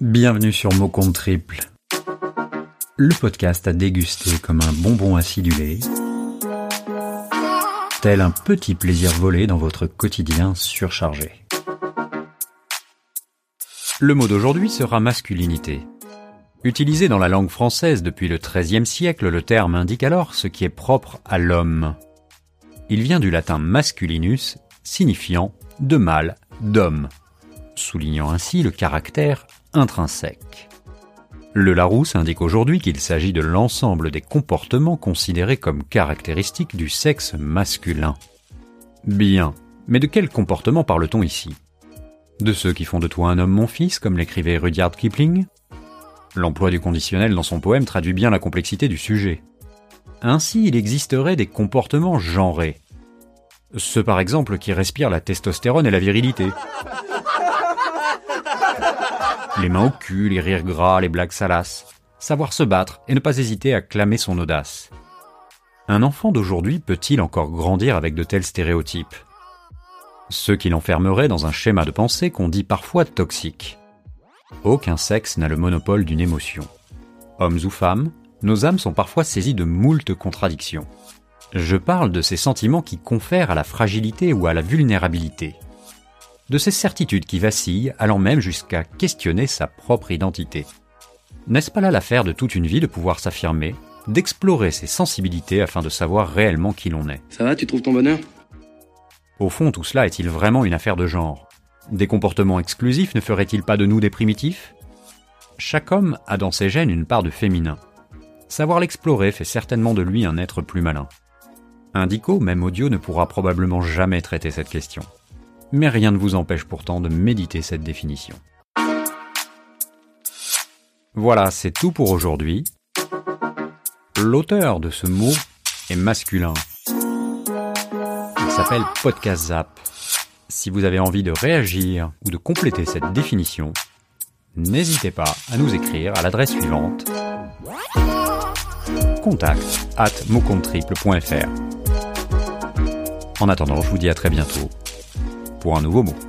Bienvenue sur Mot Triple, le podcast à déguster comme un bonbon acidulé, tel un petit plaisir volé dans votre quotidien surchargé. Le mot d'aujourd'hui sera masculinité. Utilisé dans la langue française depuis le XIIIe siècle, le terme indique alors ce qui est propre à l'homme. Il vient du latin masculinus, signifiant de mâle, d'homme, soulignant ainsi le caractère intrinsèque. Le Larousse indique aujourd'hui qu'il s'agit de l'ensemble des comportements considérés comme caractéristiques du sexe masculin. Bien, mais de quel comportement parle-t-on ici? De ceux qui font de toi un homme mon fils, comme l'écrivait Rudyard Kipling? L'emploi du conditionnel dans son poème traduit bien la complexité du sujet. Ainsi, il existerait des comportements genrés. Ceux par exemple qui respirent la testostérone et la virilité. Les mains au cul, les rires gras, les blagues salaces. Savoir se battre et ne pas hésiter à clamer son audace. Un enfant d'aujourd'hui peut-il encore grandir avec de tels stéréotypes? Ceux qui l'enfermeraient dans un schéma de pensée qu'on dit parfois toxique. Aucun sexe n'a le monopole d'une émotion. Hommes ou femmes, nos âmes sont parfois saisies de moultes contradictions. Je parle de ces sentiments qui confèrent à la fragilité ou à la vulnérabilité de ces certitudes qui vacillent, allant même jusqu'à questionner sa propre identité. N'est-ce pas là l'affaire de toute une vie de pouvoir s'affirmer, d'explorer ses sensibilités afin de savoir réellement qui l'on est? Ça va, tu trouves ton bonheur? Au fond, tout cela est-il vraiment une affaire de genre? Des comportements exclusifs ne feraient-ils pas de nous des primitifs? Chaque homme a dans ses gènes une part de féminin. Savoir l'explorer fait certainement de lui un être plus malin. Indico, même audio, ne pourra probablement jamais traiter cette question mais rien ne vous empêche pourtant de méditer cette définition. Voilà, c'est tout pour aujourd'hui. L'auteur de ce mot est masculin. Il s'appelle Podcast Zap. Si vous avez envie de réagir ou de compléter cette définition, n'hésitez pas à nous écrire à l'adresse suivante contact at En attendant, je vous dis à très bientôt pour un nouveau mot.